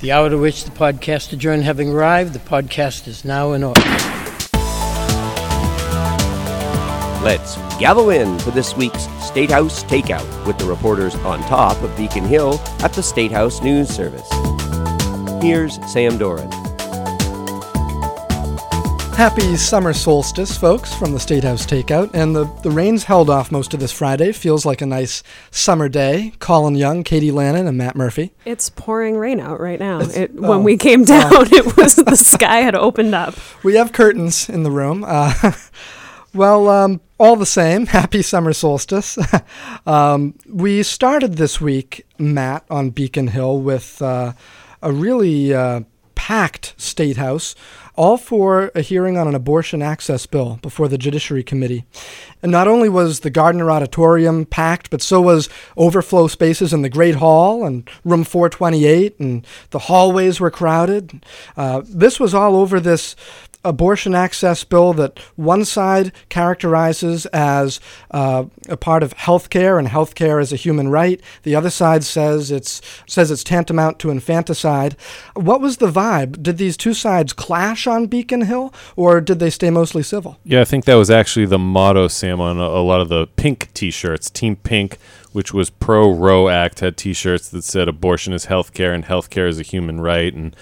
The hour to which the podcast adjourned having arrived, the podcast is now in order. Let's gather in for this week's State House Takeout with the reporters on top of Beacon Hill at the State House News Service. Here's Sam Doran. Happy summer solstice, folks, from the State House Takeout. And the, the rain's held off most of this Friday. Feels like a nice summer day. Colin Young, Katie Lannon, and Matt Murphy. It's pouring rain out right now. It, oh, when we came down, oh. it was the sky had opened up. We have curtains in the room. Uh, well, um, all the same, happy summer solstice. um, we started this week, Matt, on Beacon Hill with uh, a really uh, packed state house all for a hearing on an abortion access bill before the Judiciary Committee. And not only was the Gardner Auditorium packed, but so was overflow spaces in the Great Hall and room 428, and the hallways were crowded. Uh, this was all over this abortion access bill that one side characterizes as uh, a part of health care and health care as a human right. The other side says it's says it's tantamount to infanticide. What was the vibe? Did these two sides clash on Beacon Hill, or did they stay mostly civil? Yeah, I think that was actually the motto, Sam, on a, a lot of the pink T-shirts. Team Pink which was pro Roe Act, had T-shirts that said "Abortion is healthcare and healthcare is a human right," and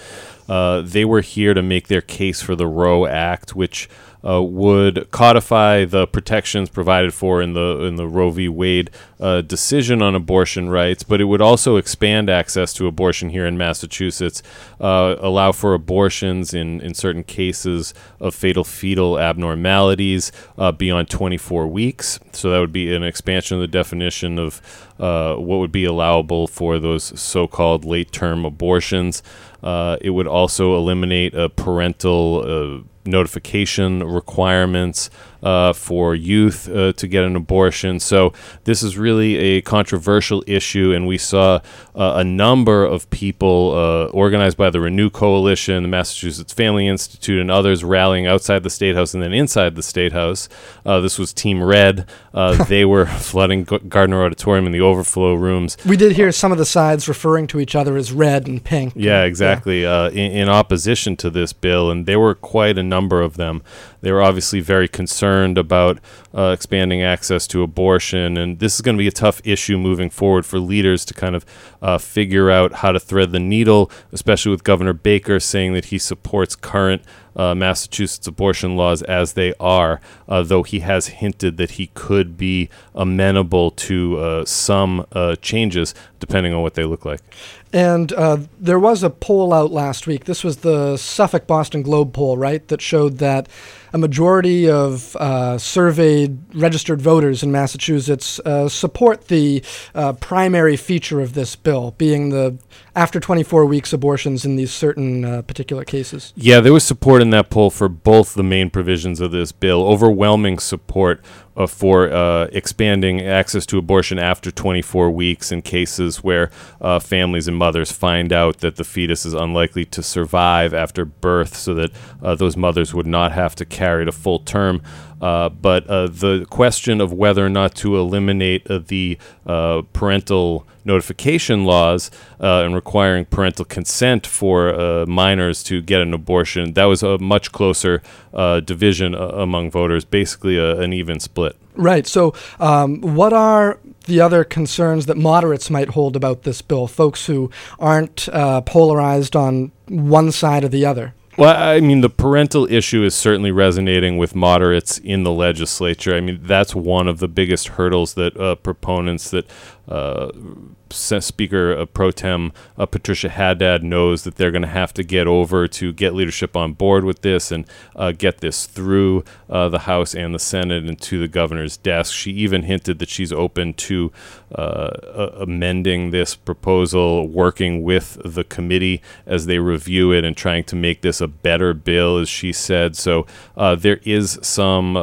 uh, they were here to make their case for the Roe Act, which uh, would codify the protections provided for in the in the Roe v. Wade uh, decision on abortion rights, but it would also expand access to abortion here in Massachusetts, uh, allow for abortions in, in certain cases of fatal fetal abnormalities uh, beyond 24 weeks. So that would be an expansion of the definition of uh, what would be allowable for those so-called late-term abortions. Uh, it would also eliminate a parental notification requirements uh, for youth uh, to get an abortion. So this is really a controversial issue, and we saw uh, a number of people uh, organized by the Renew Coalition, the Massachusetts Family Institute, and others rallying outside the State House and then inside the State House. Uh, this was Team Red. Uh, they were flooding Gardner Auditorium in the overflow rooms. We did hear some of the sides referring to each other as red and pink. Yeah, exactly. Yeah. In, in opposition to this bill, and there were quite a number of them. They were obviously very concerned about uh, expanding access to abortion, and this is going to be a tough issue moving forward for leaders to kind of uh, figure out how to thread the needle, especially with Governor Baker saying that he supports current uh, Massachusetts abortion laws as they are, uh, though he has hinted that he could be amenable to uh, some uh, changes depending on what they look like. And uh, there was a poll out last week. This was the Suffolk Boston Globe poll, right? That showed that a majority of uh, surveyed registered voters in Massachusetts uh, support the uh, primary feature of this bill, being the after 24 weeks abortions in these certain uh, particular cases. Yeah, there was support in that poll for both the main provisions of this bill. Overwhelming support uh, for uh, expanding access to abortion after 24 weeks in cases where uh, families and mothers find out that the fetus is unlikely to survive after birth, so that uh, those mothers would not have to carry it a full term. Uh, but uh, the question of whether or not to eliminate the parental notification laws and requiring parental consent for minors to get an abortion, that was a much closer division among voters, basically a, an even split. Right. So, um, what are the other concerns that moderates might hold about this bill? Folks who aren't uh, polarized on one side or the other. Well, I mean, the parental issue is certainly resonating with moderates in the legislature. I mean, that's one of the biggest hurdles that uh, proponents that uh, Speaker uh, Pro Tem uh, Patricia Haddad knows that they're going to have to get over to get leadership on board with this and uh, get this through uh, the House and the Senate and to the governor's desk. She even hinted that she's open to uh, amending this proposal, working with the committee as they review it and trying to make this a better bill, as she said. So there is some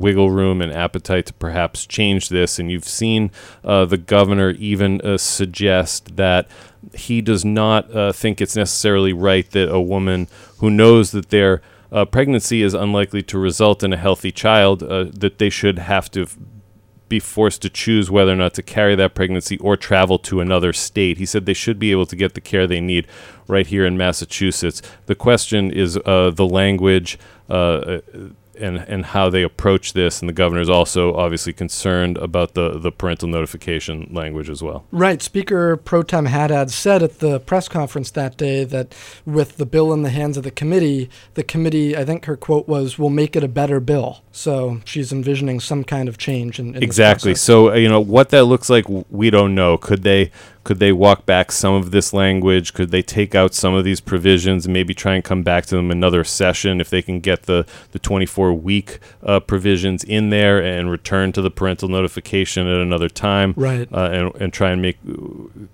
wiggle room and appetite to perhaps change this. And you've seen the governor even suggest that he does not uh, think it's necessarily right that a woman who knows that their uh, pregnancy is unlikely to result in a healthy child, uh, that they should have to f- be forced to choose whether or not to carry that pregnancy or travel to another state. He said they should be able to get the care they need right here in Massachusetts. The question is uh, the language. Uh, and and how they approach this. And the governor is also obviously concerned about the the parental notification language as well. Right. Speaker Pro Tem Haddad said at the press conference that day that with the bill in the hands of the committee, the committee, I think her quote was, "will make it a better bill." So she's envisioning some kind of change in, in exactly. So you know what that looks like, we don't know. Could they could they walk back some of this language? Could they take out some of these provisions and maybe try and come back to them another session if they can get the, the 24 week uh, provisions in there and return to the parental notification at another time? Right. Uh, and, and try and make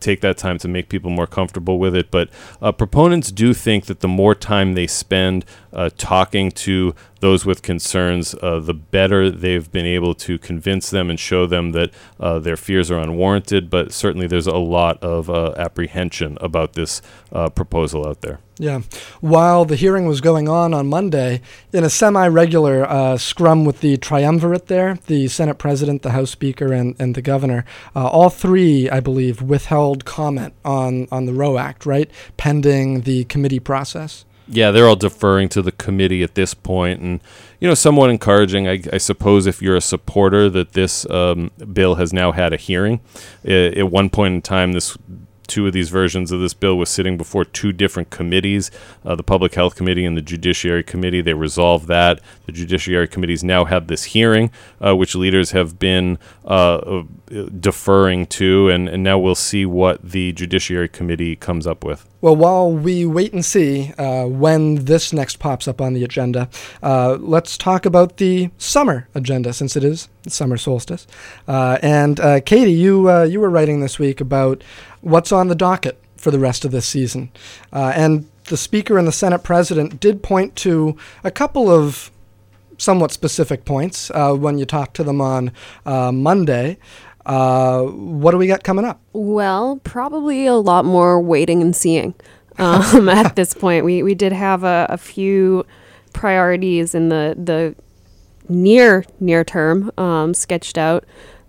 take that time to make people more comfortable with it. But uh, proponents do think that the more time they spend uh, talking to those with concerns, uh, the better they've been able to convince them and show them that uh, their fears are unwarranted. But certainly, there's a lot of uh, apprehension about this uh, proposal out there. Yeah. While the hearing was going on on Monday, in a semi regular uh, scrum with the triumvirate there, the Senate President, the House Speaker, and, and the Governor, all three, I believe, withheld comment on, on the Roe Act, right? Pending the committee process yeah, they're all deferring to the committee at this point, and you know, somewhat encouraging, I, I suppose, if you're a supporter that this um, bill has now had a hearing. at one point in time, this two of these versions of this bill was sitting before two different committees, uh, the Public Health Committee and the Judiciary Committee. They resolved that. The Judiciary Committees now have this hearing, uh, which leaders have been uh, uh, deferring to, and, and now we'll see what the Judiciary Committee comes up with. Well, while we wait and see uh, when this next pops up on the agenda, uh, let's talk about the summer agenda since it is summer solstice. Uh, and uh, Katie, you uh, you were writing this week about what's on the docket for the rest of this season, uh, and the Speaker and the Senate President did point to a couple of somewhat specific points when you talked to them on Monday. Uh, what do we got coming up? Well, probably a lot more waiting and seeing. Um, at this point, we we did have a, a, few priorities in the the near near term um, sketched out.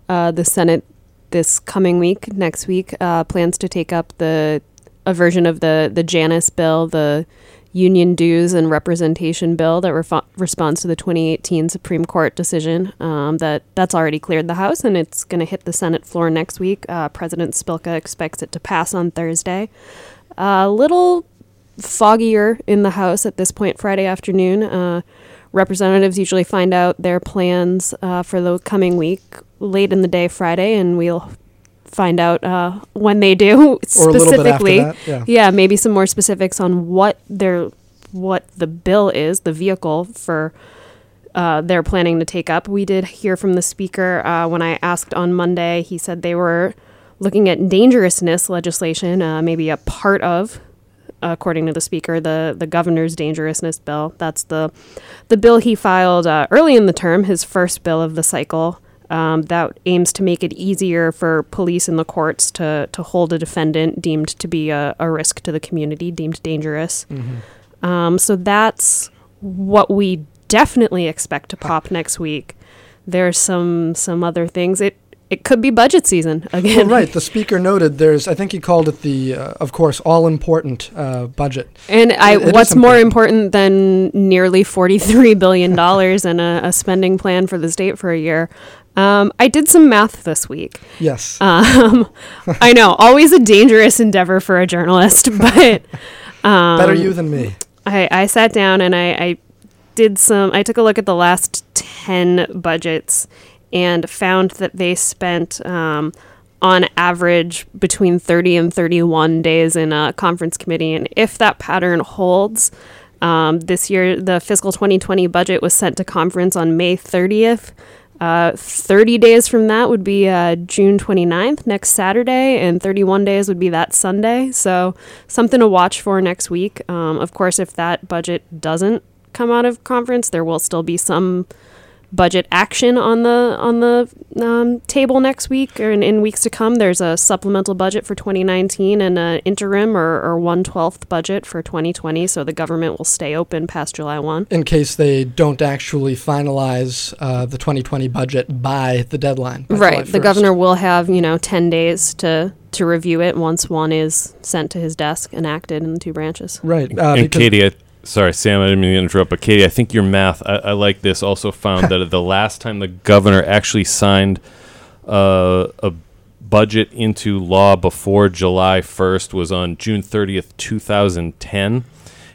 Uh, the Senate this coming week, next week, uh, plans to take up the a version of the the Janus bill, the union dues and representation bill that responds to the 2018 Supreme Court decision um, that that's already cleared the House and it's going to hit the Senate floor next week. Uh, President Spilka expects it to pass on Thursday. A little foggier in the House at this point Friday afternoon. Uh, representatives usually find out their plans uh, for the coming week late in the day Friday, and we'll find out uh, when they do specifically. yeah. yeah, maybe some more specifics on what their what the bill is, the vehicle for uh, they're planning to take up. We did hear from the speaker uh, when I asked on Monday. He said they were looking at dangerousness legislation, uh, maybe a part of, according to the speaker, the the governor's dangerousness bill. That's the the bill he filed uh, early in the term, his first bill of the cycle um, that aims to make it easier for police and the courts to, to hold a defendant deemed to be a, a risk to the community, deemed dangerous. Mm-hmm. Um, so that's what we definitely expect to pop next week. There's some some other things. It it could be budget season again. Well, right. The speaker noted there's, I think he called it the, uh, of course, all important uh, budget. And I, it what's more important than nearly $43 billion and a, a, spending plan for the state for a year? Um, I did some math this week. Yes. Um, I know, always a dangerous endeavor for a journalist, but. Um, Better you than me. I, I sat down and I, I did some, I took a look at the last 10 budgets and found that they spent um, on average between 30 and 31 days in a conference committee. And if that pattern holds, um, this year the fiscal 2020 budget was sent to conference on May 30th. Uh, 30 days from that would be uh, June 29th, next Saturday, and 31 days would be that Sunday. So, something to watch for next week. Um, of course, if that budget doesn't come out of conference, there will still be some budget action on the on the um, table next week or in, in weeks to come. There's a supplemental budget for 2019 and an interim or, or one twelfth budget for 2020. So the government will stay open past July 1. In case they don't actually finalize uh, the 2020 budget by the deadline. by Right. The governor will have you know 10 days to to review it once one is sent to his desk and acted in the two branches. Right. Uh, and Katie, I, sorry, Sam, I didn't mean to interrupt, but Katie, I think your math, I, I like this, also found that the last time the governor actually signed uh, a budget into law before July 1st was on June 30th, 2010.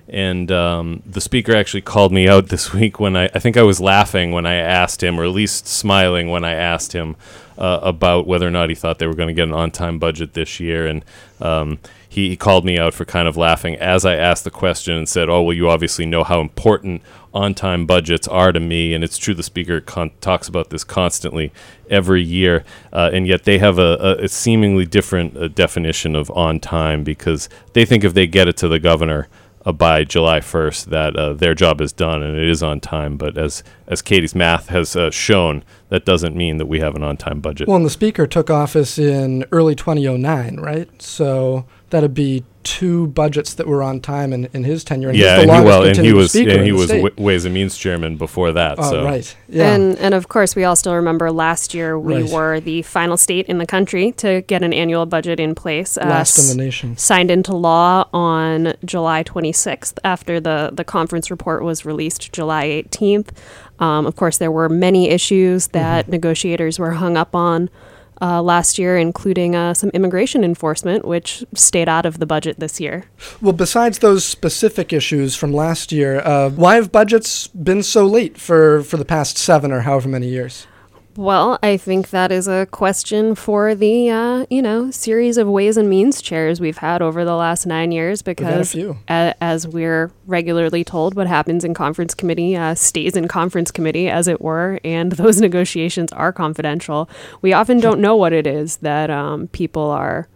And um, the speaker actually called me out this week when I, I think I was laughing when I asked him, or at least smiling when I asked him uh, about whether or not he thought they were going to get an on time budget this year. And um, he, called me out for kind of laughing as I asked the question and said, Oh, well, you obviously know how important on time budgets are to me. And it's true, the speaker con- talks about this constantly every year. Uh, and yet they have a, a, seemingly different uh, definition of on time because they think if they get it to the governor, uh, by July 1st that uh, their job is done and it is on time. But as as Katie's math has uh, shown, that doesn't mean that we have an on time budget. Well, and the speaker took office in early 2009, right? So that'd be two budgets that were on time in, in his tenure. And yeah, he's the and he, well, and he was and he was w- Ways and Means chairman before that. Oh, so right. Yeah. And and of course, we all still remember last year we Right. were the final state in the country to get an annual budget in place. uh, Last in the nation. Signed into law on July 26th after the, the conference report was released July 18th. Um, of course, there were many issues that Mm-hmm. negotiators were hung up on uh, last year, including uh, some immigration enforcement, which stayed out of the budget this year. Well, besides those specific issues from last year, uh, why have budgets been so late for, for the past seven or however many years? Well, I think that is a question for the uh, you know series of ways and means chairs we've had over the last nine years because a- as we're regularly told, what happens in conference committee uh, stays in conference committee, as it were, and those negotiations are confidential. We often don't know what it is that um, people are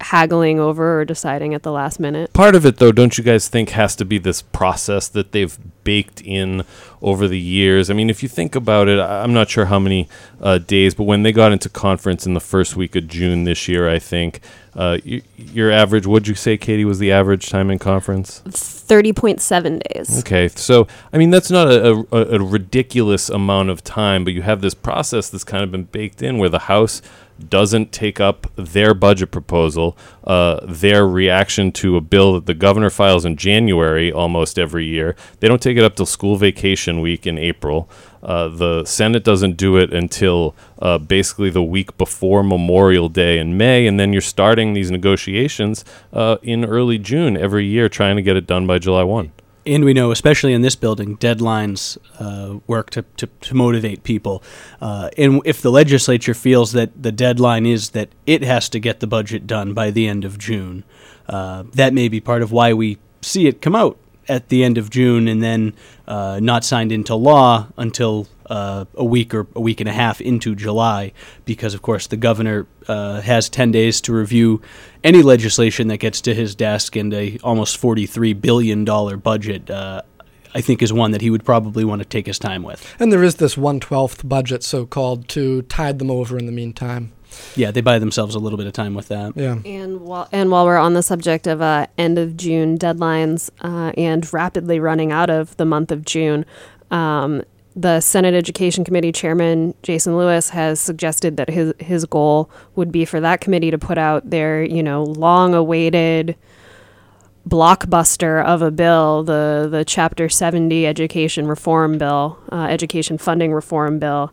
haggling over or deciding at the last minute. Part of it, though, don't you guys think has to be this process that they've baked in over the years? I mean, if you think about it, I'm not sure how many uh, days, but when they got into conference in the first week of June this year, I think uh, y- your average, what'd you say, Katie, was the average time in conference? Thirty point seven days. Okay, so I mean that's not a, a, a ridiculous amount of time, but you have this process that's kind of been baked in where the House doesn't take up their budget proposal, uh, their reaction to a bill that the governor files in January almost every year. They don't take it up till school vacation week in April. Uh, the Senate doesn't do it until uh, basically the week before Memorial Day in May, and then you're starting these negotiations uh, in early June every year, trying to get it done by July 1. And we know, especially in this building, deadlines uh, work to, to, to motivate people. Uh, and if the legislature feels that the deadline is that it has to get the budget done by the end of June, uh, that may be part of why we see it come out at the end of June and then uh, not signed into law until uh, a week or a week and a half into July, because of course the governor uh, has 10 days to review any legislation that gets to his desk, and a almost 43 billion dollar budget. Uh, I think is one that he would probably want to take his time with. And there is this one twelfth budget, so called, to tide them over in the meantime. Yeah, they buy themselves a little bit of time with that. Yeah. And while and while we're on the subject of uh, end of June deadlines uh, and rapidly running out of the month of June, um, the Senate Education Committee Chairman Jason Lewis has suggested that his his goal would be for that committee to put out their you know long awaited blockbuster of a bill, the the Chapter 70 Education Reform Bill, uh, Education Funding Reform Bill.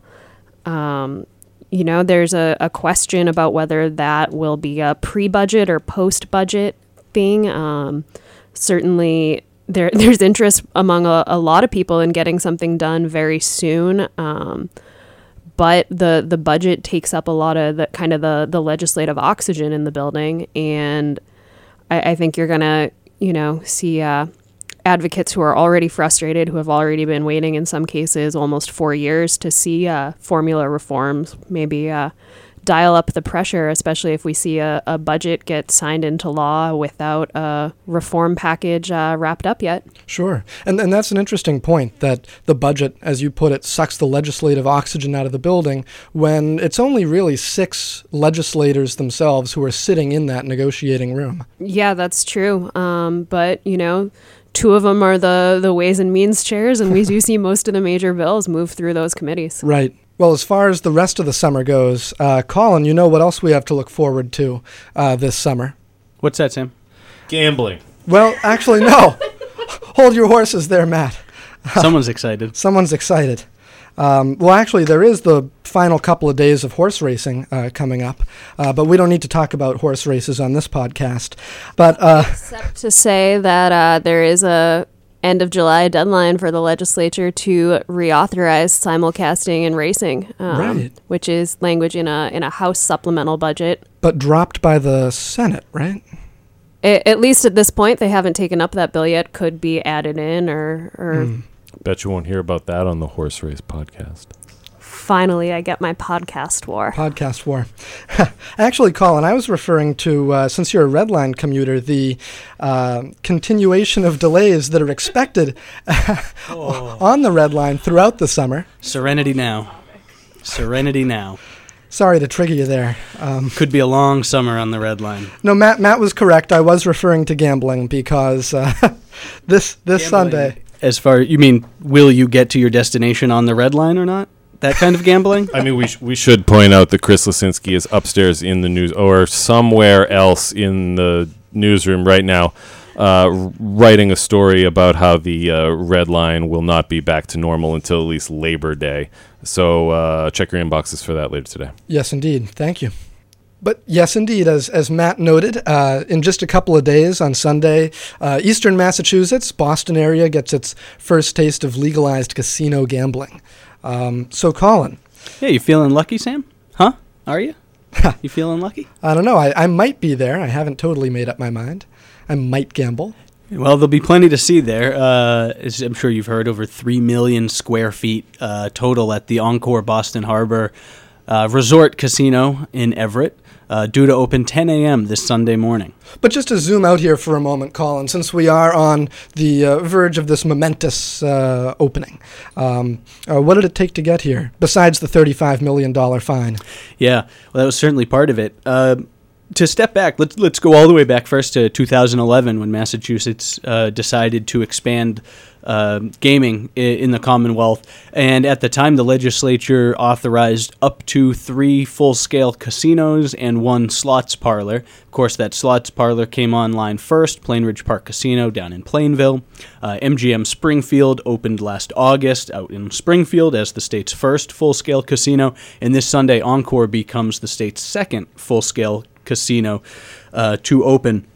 Um, you know, there's a, a question about whether that will be a pre-budget or post-budget thing. Um, certainly, there there's interest among a, a lot of people in getting something done very soon. Um, but the the budget takes up a lot of the kind of the the legislative oxygen in the building, and I, I think you're gonna you know see uh, advocates who are already frustrated, who have already been waiting in some cases almost four years to see uh, formula reforms maybe uh, dial up the pressure, especially if we see a, a budget get signed into law without a reform package uh, wrapped up yet. Sure. And, and that's an interesting point that the budget, as you put it, sucks the legislative oxygen out of the building when it's only really six legislators themselves who are sitting in that negotiating room. Yeah, that's true. Um, but, you know, two of them are the, the Ways and Means chairs, and we do see most of the major bills move through those committees. Right. Well, as far as the rest of the summer goes, uh, Colin, you know what else we have to look forward to uh, this summer? What's that, Sam? Gambling. Well, actually, no. Hold your horses there, Matt. Someone's excited. Someone's excited. Um, well, actually, there is the final couple of days of horse racing uh, coming up, uh, but we don't need to talk about horse races on this podcast. But uh, Except to say that uh, there is a end of July deadline for the legislature to reauthorize simulcasting and racing, um, Right. which is language in a in a House supplemental budget. but dropped by the Senate, right? At least at this point, they haven't taken up that bill yet. Could be added in, or or Bet you won't hear about that on the horse race podcast. finally, I get my podcast war. Podcast war. Actually, Colin, I was referring to, uh, since you're a red line commuter, the uh, continuation of delays that are expected on the red line throughout the summer. Serenity now. Serenity now. Sorry to trigger you there. Um, Could be a long summer on the red line. no, Matt. Matt was correct. I was referring to gambling because uh, this this Sunday. As far you mean, will you get to your destination on the red line or not? That kind of gambling? I mean, we, sh- we should point out that Chris Lisinski is upstairs in the news or somewhere else in the newsroom right now, uh, writing a story about how the uh, red line will not be back to normal until at least Labor Day. So uh, check your inboxes for that later today. Yes, indeed. Thank you. But yes, indeed, as, as Matt noted, uh, in just a couple of days on Sunday, uh, Eastern Massachusetts, Boston area gets its first taste of legalized casino gambling. Um, so, Colin, yeah, you feeling lucky, Sam? Huh? Are you? you feeling lucky? I don't know. I, I might be there. I haven't totally made up my mind. I might gamble. Well, there'll be plenty to see there. Uh, as I'm sure you've heard, over 3 million square feet uh, total at the Encore Boston Harbor uh, Resort Casino in Everett, uh, due to open 10 a.m. this Sunday morning. But just to zoom out here for a moment, Colin, since we are on the uh, verge of this momentous uh, opening, um, uh, what did it take to get here, besides the $35 million fine? Yeah, well, that was certainly part of it. Uh, to step back, let's let's go all the way back first to 2011 when Massachusetts uh, decided to expand uh, gaming in the Commonwealth, and at the time the legislature authorized up to three full-scale casinos and one slots parlor. Of course, that slots parlor came online first, Plainridge Park Casino down in Plainville. Uh, MGM Springfield opened last August out in Springfield as the state's first full-scale casino, and this Sunday Encore becomes the state's second full-scale casino uh, to open.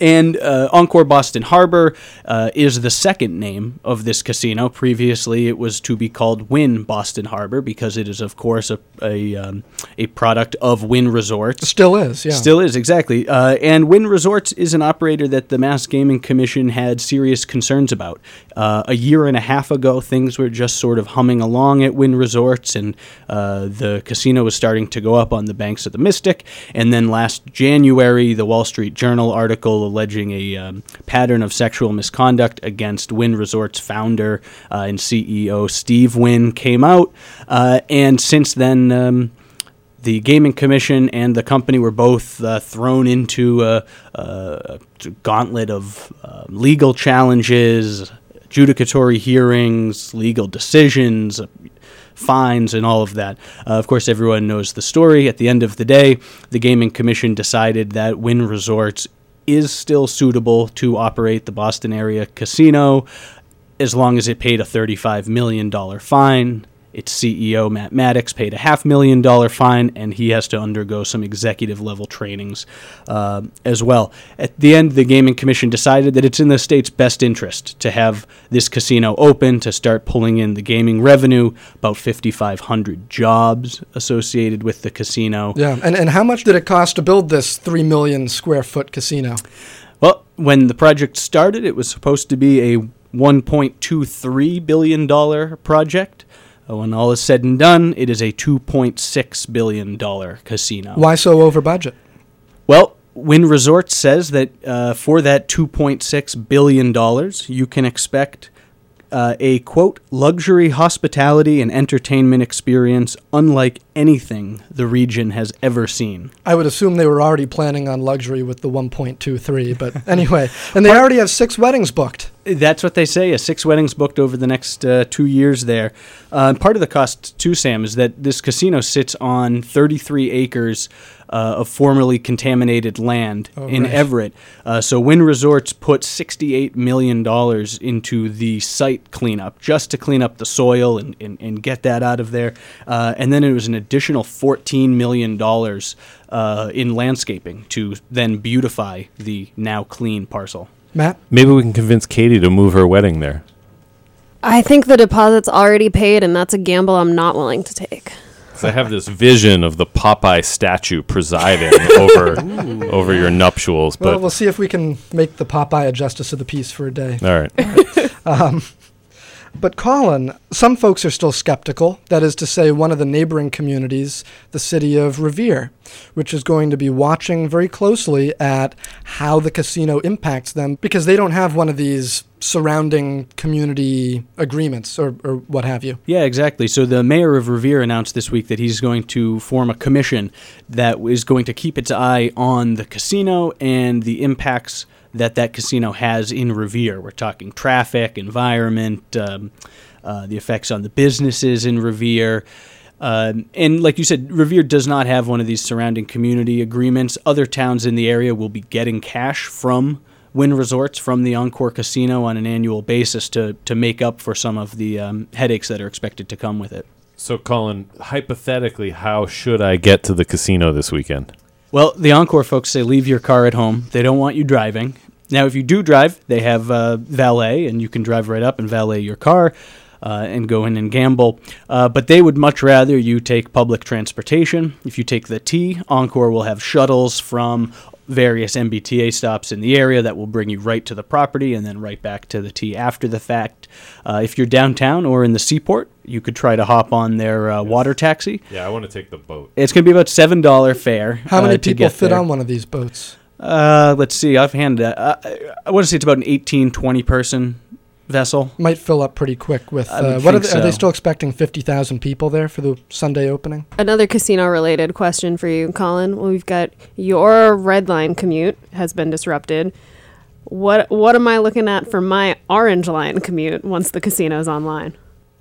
And uh, Encore Boston Harbor uh, is the second name of this casino. Previously, it was to be called Wynn Boston Harbor because it is, of course, a a, um, a product of Wynn Resorts. Still is, yeah. Still is, exactly. Uh, and Wynn Resorts is an operator that the Mass Gaming Commission had serious concerns about. Uh, a year and a half ago, things were just sort of humming along at Wynn Resorts, and uh, the casino was starting to go up on the banks of the Mystic. And then last January, the Wall Street Journal article alleging a um, pattern of sexual misconduct against Wynn Resorts founder uh, and CEO Steve Wynn came out. Uh, and since then, um, the gaming commission and the company were both uh, thrown into a, a gauntlet of uh, legal challenges, adjudicatory hearings, legal decisions, fines, and all of that. Uh, of course, everyone knows the story. At the end of the day, the gaming commission decided that Wynn Resorts is still suitable to operate the Boston area casino as long as it paid a $35 million fine. Its CEO, Matt Maddox, paid a half million dollar fine, and he has to undergo some executive level trainings uh, as well. At the end, the Gaming Commission decided that it's in the state's best interest to have this casino open to start pulling in the gaming revenue, about 5,500 jobs associated with the casino. Yeah, and, and how much did it cost to build this 3 million square foot casino? Well, when the project started, it was supposed to be a $1.23 billion project. Uh, when all is said and done, it is a $2.6 billion casino. Why so over budget? Well, Wynn Resorts says that uh, for that $2.6 billion, you can expect uh, a quote luxury hospitality and entertainment experience unlike anything the region has ever seen. I would assume they were already planning on luxury with the 1.23, but anyway, and they already have six weddings booked. That's what they say. Six weddings booked over the next uh, two years there. Uh, part of the cost too, Sam, is that this casino sits on 33 acres uh, of formerly contaminated land Oh, in right. Everett. Uh, so Wynn Resorts put 68 million dollars into the site cleanup just to clean up the soil and, and, and get that out of there. Uh, and then it was an additional 14 million dollars uh, in landscaping to then beautify the now clean parcel. Matt? Maybe we can convince Katie to move her wedding there. I think the deposit's already paid, and that's a gamble I'm not willing to take. 'Cause I have this vision of the Popeye statue presiding over over your nuptials, Well, but we'll see if we can make the Popeye a justice of the peace for a day. all right. But Colin, some folks are still skeptical. That is to say, one of the neighboring communities, the city of Revere, which is going to be watching very closely at how the casino impacts them because they don't have one of these surrounding community agreements or, or what have you. Yeah, exactly. So the mayor of Revere announced this week that he's going to form a commission that is going to keep its eye on the casino and the impacts that that casino has in Revere. We're talking traffic, environment, um, uh, the effects on the businesses in Revere. Um, and like you said, Revere does not have one of these surrounding community agreements. Other towns in the area will be getting cash from Wynn Resorts, from the Encore Casino on an annual basis to, to make up for some of the um, headaches that are expected to come with it. So, Colin, hypothetically, how should I get to the casino this weekend? Well, the Encore folks say leave your car at home. They don't want you driving. Now, if you do drive, they have uh, valet, and you can drive right up and valet your car uh, and go in and gamble. Uh, but they would much rather you take public transportation. If you take the T, Encore will have shuttles from various MBTA stops in the area that will bring you right to the property and then right back to the T after the fact. Uh, if you're downtown or in the seaport, you could try to hop on their uh, water taxi. Yeah, I want to take the boat. It's going to be about seven dollar fare. How many uh, to people get fit there. on one of these boats? Uh, let's see. Offhand, uh, I want to say it's about an 18, 20 person vessel. Might fill up pretty quick with. Uh, what are think they, are they still expecting 50,000 people there for the Sunday opening? Another casino related question for you, Colin. Well, we've got your red line commute has been disrupted. What what am I looking at for my orange line commute once the casino's online?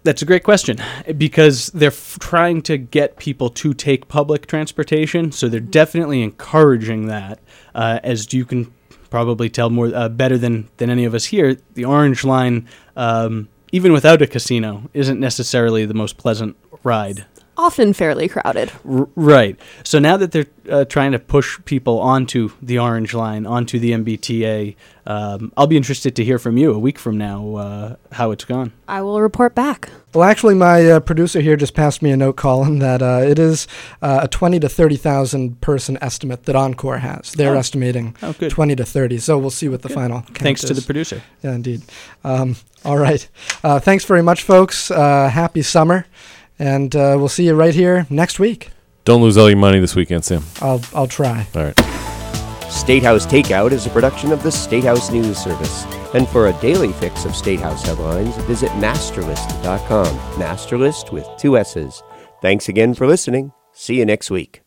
That's a great question because they're f- trying to get people to take public transportation, so they're definitely encouraging that. Uh, as you can probably tell more uh, better than than any of us here, the Orange Line, um, even without a casino, isn't necessarily the most pleasant ride. Often fairly crowded. R- right. So now that they're uh, trying to push people onto the Orange Line, onto the MBTA, um, I'll be interested to hear from you a week from now uh, how it's gone. I will report back. Well, actually, my uh, producer here just passed me a note, Colin, that uh, it is uh, a 20 to 30,000 person estimate that Encore has. They're Oh. estimating Oh, good. 20 to 30. So we'll see what the Good. final count Thanks to the producer. Yeah, indeed. Um, all right. Uh, thanks very much, folks. Uh, happy summer. And uh, we'll see you right here next week. Don't lose all your money this weekend, Sam. I'll, I'll try. All right. Statehouse Takeout is a production of the Statehouse News Service. And for a daily fix of Statehouse headlines, visit massterlist.com. MASSterList with two S's. Thanks again for listening. See you next week.